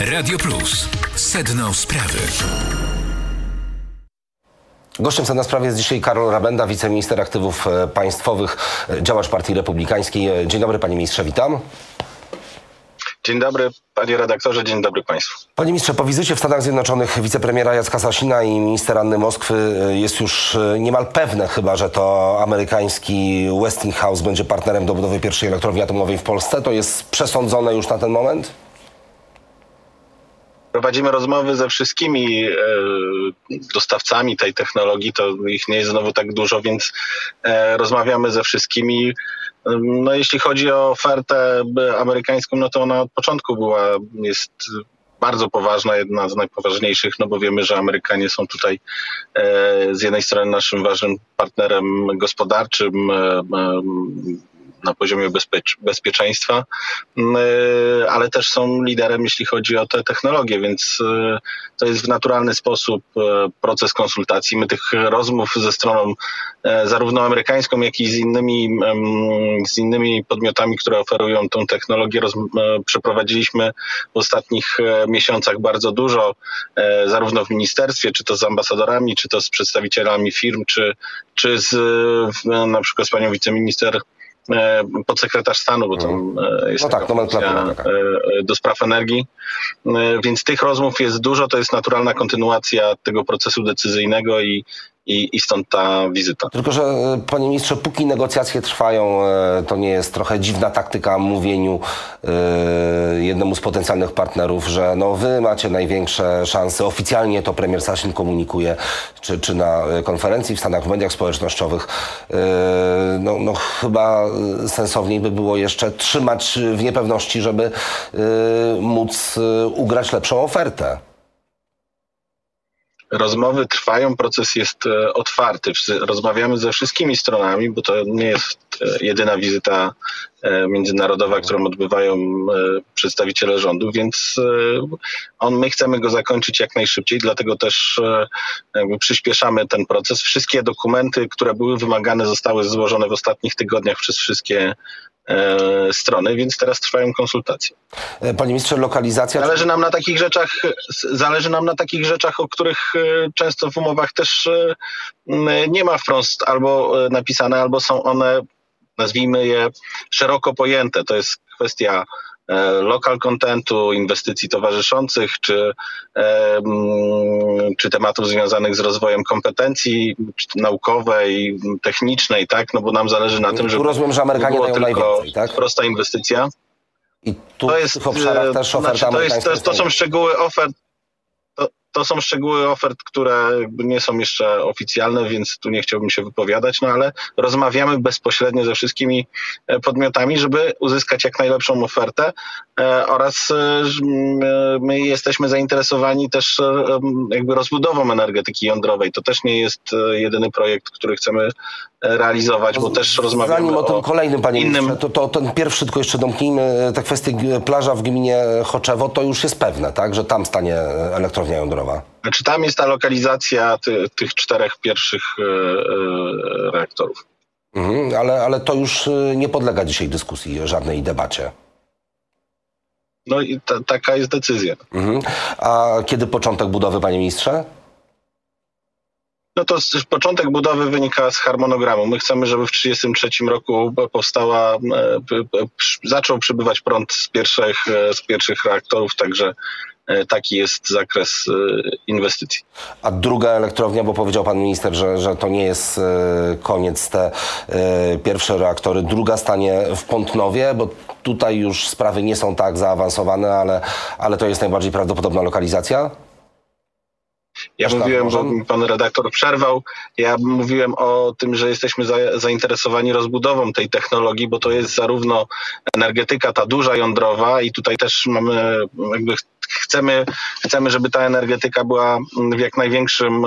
Radio Plus. Sedno sprawy. Gościem Sedna Sprawy jest dzisiaj Karol Rabenda, wiceminister aktywów e, państwowych, e, działacz Partii Republikańskiej. E, Dzień dobry panie ministrze, witam. Dzień dobry panie redaktorze, dzień dobry państwu. Panie ministrze, po wizycie w Stanach Zjednoczonych wicepremiera Jacka Sasina i minister Anny Moskwy jest już niemal pewne chyba, że to amerykański Westinghouse będzie partnerem do budowy pierwszej elektrowni atomowej w Polsce. To jest przesądzone już na ten moment? Prowadzimy rozmowy ze wszystkimi e, dostawcami tej technologii, to ich nie jest znowu tak dużo, więc e, rozmawiamy ze wszystkimi. No, jeśli chodzi o ofertę amerykańską, no to ona od początku była, jest bardzo poważna, jedna z najpoważniejszych, no bo wiemy, że Amerykanie są tutaj e, z jednej strony naszym ważnym partnerem gospodarczym, na poziomie bezpiecz- bezpieczeństwa, mm, e, ale też są liderem, jeśli chodzi o te technologie, więc e, to jest w naturalny sposób e, proces konsultacji. My tych rozmów ze stroną zarówno amerykańską, jak i z innymi, z innymi podmiotami, które oferują tą technologię, przeprowadziliśmy w ostatnich miesiącach bardzo dużo, zarówno w ministerstwie, czy to z ambasadorami, czy to z przedstawicielami firm, czy, czy z na przykład z panią wiceminister podsekretarz stanu, bo tam e, jest No tak, nomenklatura funkcja, taka. e, e, do spraw energii. E, Więc tych rozmów jest dużo, to jest naturalna kontynuacja tego procesu decyzyjnemu i, i, i stąd ta wizyta. Tylko, że e, panie ministrze, póki negocjacje trwają, e, to nie jest trochę dziwna taktyka mówieniu e, jednemu z potencjalnych partnerów, że no wy macie największe szanse. Oficjalnie to premier Sasin komunikuje, czy, czy na konferencji w Stanach, w mediach społecznościowych. No, no chyba sensowniej by było jeszcze trzymać w niepewności, żeby móc ugrać lepszą ofertę. Rozmowy trwają, proces jest e, otwarty. Rozmawiamy ze wszystkimi stronami, bo to nie jest e, jedyna wizyta e, międzynarodowa, którą odbywają przedstawiciele rządu, więc on, my chcemy go zakończyć jak najszybciej, dlatego też jakby przyspieszamy ten proces. Wszystkie dokumenty, które były wymagane, zostały złożone w ostatnich tygodniach przez wszystkie strony, więc teraz trwają konsultacje. E, Panie ministrze, lokalizacja... Zależy nam na takich rzeczach, zależy nam na takich rzeczach, o których e, często w umowach też e, nie ma wprost albo e, napisane, albo są one, nazwijmy je, szeroko pojęte. To jest kwestia e, local contentu, inwestycji towarzyszących, czy, e, m, czy tematów związanych z rozwojem kompetencji naukowej, technicznej, tak? No bo nam zależy na tym, żeby rozumiem, że Amerykanie dają tylko najwięcej, tak? prosta inwestycja. I tu To w jest, tych obszarach e, też oferta znaczy, to, jest, to, to są szczegóły ofert. To, są szczegóły ofert, które nie są jeszcze oficjalne, więc tu nie chciałbym się wypowiadać, no ale rozmawiamy bezpośrednio ze wszystkimi e, podmiotami, żeby uzyskać jak najlepszą ofertę e, oraz e, my jesteśmy zainteresowani też jakby rozbudową energetyki jądrowej. To też nie jest jedyny projekt, który chcemy realizować, bo też rozmawiamy Zanim o tym kolejnym, panie innym ministrze, to, to ten pierwszy tylko jeszcze domknijmy. Te kwestie plaża w gminie Choczewo, to już jest pewne, tak? Że tam stanie elektrownia jądrowa. Znaczy tam jest ta lokalizacja ty, tych czterech pierwszych e, e, reaktorów. Mhm, ale, ale to już nie podlega dzisiaj dyskusji, żadnej debacie. No i ta, taka jest decyzja. Mhm. A kiedy początek budowy, panie ministrze? No to początek budowy wynika z harmonogramu. My chcemy, żeby w 1933 roku powstała, e, p- p- przy- zaczął przybywać prąd z pierwszych, e, z pierwszych reaktorów, także e, taki jest zakres e, inwestycji. A druga elektrownia, bo powiedział pan minister, że, że to nie jest e, koniec te e, pierwsze reaktory. Druga stanie w Pątnowie, bo tutaj już sprawy nie są tak zaawansowane, ale, ale to jest najbardziej prawdopodobna lokalizacja? Ja Zresztą mówiłem, bo pan redaktor przerwał, ja mówiłem o tym, że jesteśmy za, zainteresowani rozbudową tej technologii, bo to jest zarówno energetyka ta duża jądrowa i tutaj też mamy jakby chcemy, chcemy, żeby ta energetyka była w jak największym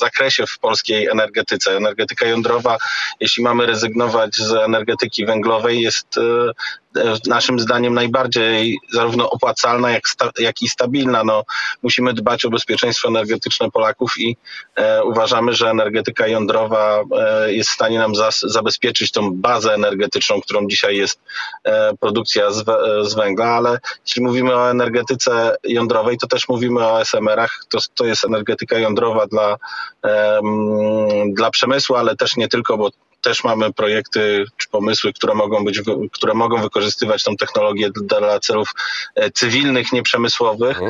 zakresie w polskiej energetyce. Energetyka jądrowa, jeśli mamy rezygnować z energetyki węglowej, jest e, e, naszym zdaniem najbardziej zarówno opłacalna, jak, sta, jak i stabilna. No, musimy dbać o bezpieczeństwo energetyczne Polaków i e, uważamy, że energetyka jądrowa e, jest w stanie nam zabezpieczyć tą bazę energetyczną, którą dzisiaj jest e, produkcja z, we, z węgla, ale jeśli mówimy o energetyce jądrowej, to też mówimy o SMR-ach. To, to jest energetyka jądrowa dla, em, dla przemysłu, ale też nie tylko, bo też mamy projekty czy pomysły, które mogą być, które mogą wykorzystywać tą technologię dla, celów e, cywilnych, nieprzemysłowych.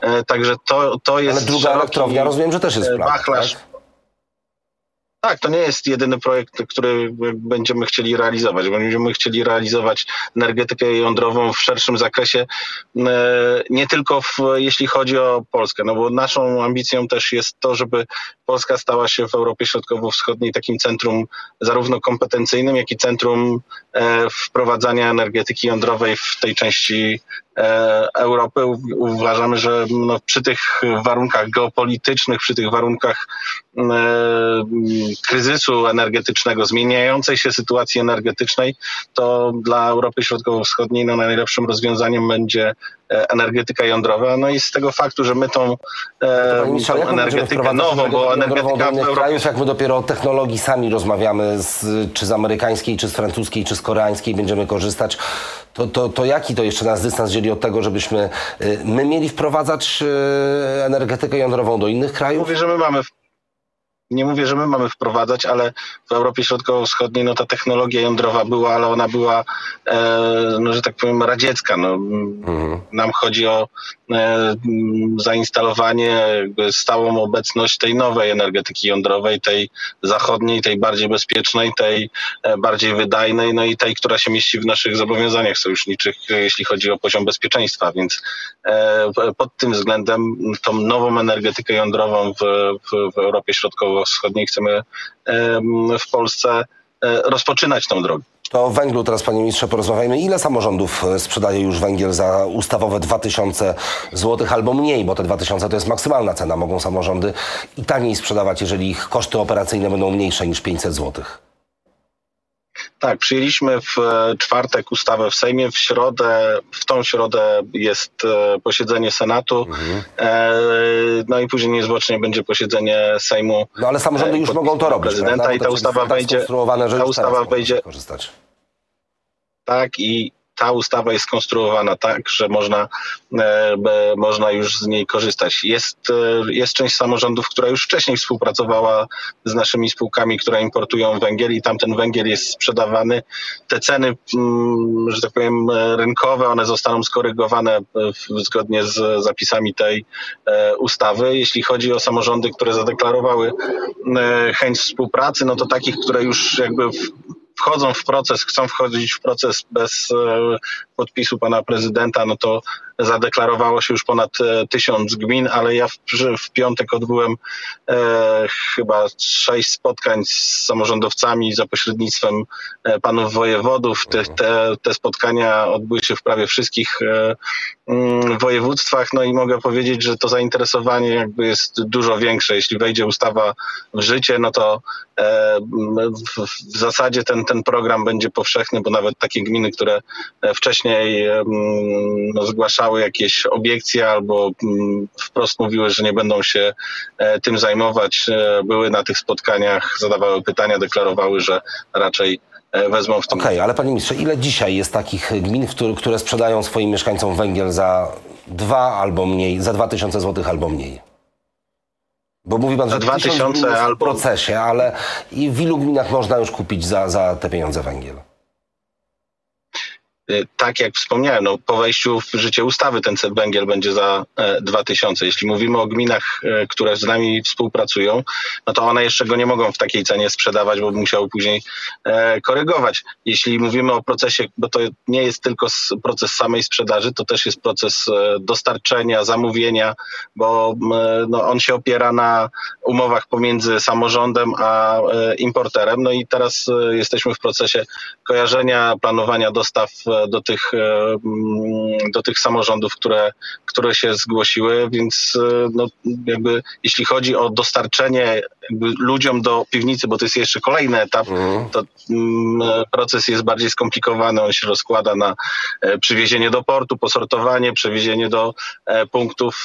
E, Także to, to jest Ale druga szeroki, elektrownia rozumiem, że też jest planach, wachlarz. tak? Tak, to nie jest jedyny projekt, który będziemy chcieli realizować. Będziemy chcieli realizować energetykę jądrową w szerszym zakresie, e, nie tylko w, jeśli chodzi o Polskę, no bo naszą ambicją też jest to, żeby Polska stała się w Europie Środkowo-Wschodniej takim centrum zarówno kompetencyjnym, jak i centrum e, wprowadzania energetyki jądrowej w tej części e, Europy. Uważamy, że no, przy tych warunkach geopolitycznych, przy tych warunkach kryzysu energetycznego, zmieniającej się sytuacji energetycznej, to dla Europy Środkowo-Wschodniej no, najlepszym rozwiązaniem będzie e, energetyka jądrowa. No i z tego faktu, że my tą, e, tą energetykę nową, bo energetyka w innych Europie krajów, jak my dopiero o technologii sami rozmawiamy, z, czy z amerykańskiej, czy z francuskiej, czy z koreańskiej będziemy korzystać, to, to, to jaki to jeszcze nas dystans dzieli od tego, żebyśmy y, my mieli wprowadzać y, energetykę jądrową do innych krajów? mówię, że my mamy. Nie mówię, że my mamy wprowadzać, ale w Europie Środkowo-Wschodniej no, ta technologia jądrowa była, ale ona była, e, no, że tak powiem, radziecka. No, Mhm. Nam chodzi o e, zainstalowanie, stałą obecność tej nowej energetyki jądrowej, tej zachodniej, tej bardziej bezpiecznej, tej e, bardziej wydajnej, no i tej, która się mieści w naszych zobowiązaniach sojuszniczych, jeśli chodzi o poziom bezpieczeństwa. Więc e, pod tym względem tą nową energetykę jądrową w, w, w Europie Środkowo-Wschodniej chcemy em, w Polsce e, rozpoczynać tą drogę. To o węglu teraz, panie ministrze, porozmawiajmy. Ile samorządów e, sprzedaje już węgiel za ustawowe 2000 zł albo mniej, bo te 2000 to jest maksymalna cena. Mogą samorządy i taniej sprzedawać, jeżeli ich koszty operacyjne będą mniejsze niż 500 zł. Tak, przyjęliśmy w e, czwartek ustawę w Sejmie. W środę, w tą środę jest e, posiedzenie Senatu. E, no i później niezwłocznie będzie posiedzenie Sejmu. No ale samorządy już mogą to robić, Prezydenta prawda? i ta ustawa tak wejdzie. Ta ustawa wejdzie. korzystać. Tak i ta ustawa jest skonstruowana tak, że można, e, można już z niej korzystać. Jest, e, jest część samorządów, która już wcześniej współpracowała z naszymi spółkami, które importują węgiel i tam ten węgiel jest sprzedawany. Te ceny, mm, że tak powiem, e, rynkowe, one zostaną skorygowane zgodnie z zapisami tej ustawy. Jeśli chodzi o samorządy, które zadeklarowały chęć współpracy, no to takich, które już jakby wchodzą w proces, chcą wchodzić w proces bez e, podpisu pana prezydenta, no to zadeklarowało się już ponad e, tysiąc gmin, ale ja w, w piątek odbyłem e, chyba sześć spotkań z samorządowcami za pośrednictwem e, panów wojewodów. Te, te, te spotkania odbyły się w prawie wszystkich e, mm, województwach, no i mogę powiedzieć, że to zainteresowanie jakby jest dużo większe. Jeśli wejdzie ustawa w życie, no to e, w, w zasadzie ten, ten program będzie powszechny, bo nawet takie gminy, które e, wcześniej no, zgłaszały jakieś obiekcje albo mm, wprost mówiły, że nie będą się e, tym zajmować, e, były na tych spotkaniach, zadawały pytania, deklarowały, że raczej e, wezmą w tym Okej, ale panie ministrze, ile dzisiaj jest takich gmin, które sprzedają swoim mieszkańcom węgiel za dwa albo mniej, za 2000 zł albo mniej? Bo mówi pan, że 2000 tysiąc gmin jest w albo- procesie, ale i w ilu gminach można już kupić za, za te pieniądze węgiel? Y, tak jak wspomniałem, no, po wejściu w życie ustawy ten węgiel będzie za 2000. Jeśli mówimy o gminach, które z nami współpracują, no to one jeszcze go nie mogą w takiej cenie sprzedawać, bo musiały później korygować. Jeśli mówimy o procesie, bo to nie jest tylko proces samej sprzedaży, to też jest proces dostarczenia, zamówienia, bo no, on się opiera na umowach pomiędzy samorządem a importerem. No i teraz jesteśmy w procesie kojarzenia, planowania dostaw e, do tych, e, mm, do tych samorządów, które, które się zgłosiły, więc e, no, jakby jeśli chodzi o dostarczenie ludziom do piwnicy, bo to jest jeszcze kolejny etap, mhm. to mm, proces jest bardziej skomplikowany, on się rozkłada na przywiezienie do portu, posortowanie, przewiezienie do punktów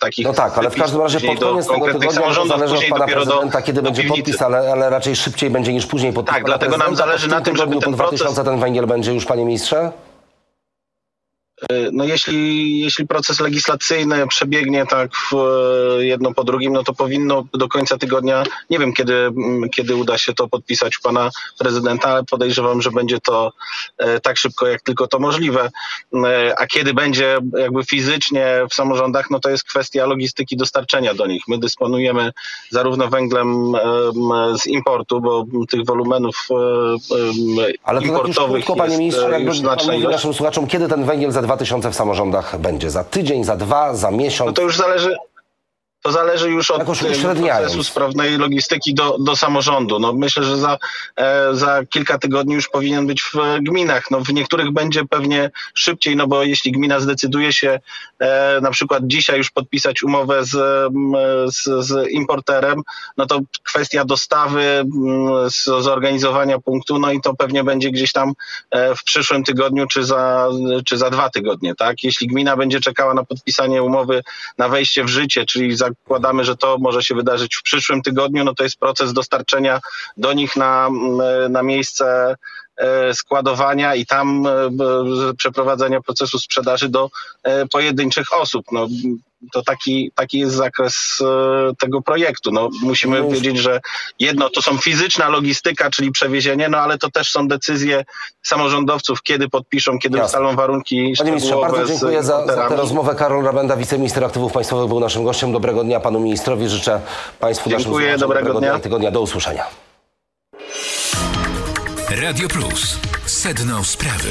takich... No tak, ale w każdym razie pod koniec tego tygodnia zależy od pana prezydenta, do, kiedy do będzie podpis, ale, ale raczej szybciej będzie niż później podpis Tak, dlatego nam zależy na tym, żeby ten proces... 2000 ten węgiel będzie już, panie ministrze? Y, no jeśli, jeśli proces legislacyjny przebiegnie tak jedno po drugim, no to powinno do końca tygodnia, nie wiem kiedy, kiedy uda się to podpisać u pana prezydenta, ale podejrzewam, że będzie to e, tak szybko, jak tylko to możliwe. E, a kiedy będzie jakby fizycznie w samorządach, no to jest kwestia logistyki dostarczenia do nich. My dysponujemy zarówno węglem z importu, bo tych wolumenów ale importowych to tak już krótko, panie ministrze, jakby naszym słuchaczom, kiedy ten węgiel za 2000 w samorządach będzie? Za tydzień, za dwa, za miesiąc? No to już zależy, to zależy już od procesu sprawnej logistyki do, do samorządu. No myślę, że za, e, za kilka tygodni już powinien być w gminach. No w niektórych będzie pewnie szybciej, no bo jeśli gmina zdecyduje się e, na przykład dzisiaj już podpisać umowę z, z, z importerem, no to kwestia dostawy, z, zorganizowania punktu, no i to pewnie będzie gdzieś tam e, w przyszłym tygodniu czy za, czy za dwa tygodnie, tak? Jeśli gmina będzie czekała na podpisanie umowy na wejście w życie, czyli za zakładamy, że to może się wydarzyć w przyszłym tygodniu, no to jest proces dostarczenia do nich na, na miejsce e, składowania i tam e, przeprowadzenia procesu sprzedaży do e, pojedynczych osób. No, to taki, taki jest zakres e, tego projektu. No, musimy no wiedzieć, że jedno to są fizyczna logistyka, czyli przewiezienie, no ale to też są decyzje samorządowców, kiedy podpiszą, kiedy Jasne. ustalą warunki Panie ministrze, bardzo dziękuję za, za tę rozmowę. Karol Rabenda, wiceminister aktywów państwowych był naszym gościem. Dobrego dnia panu ministrowi. Życzę państwu dziękuję, naszym dobrego, dobrego dnia. dnia tygodnia. Do usłyszenia. Radio Plus. Sedno sprawy.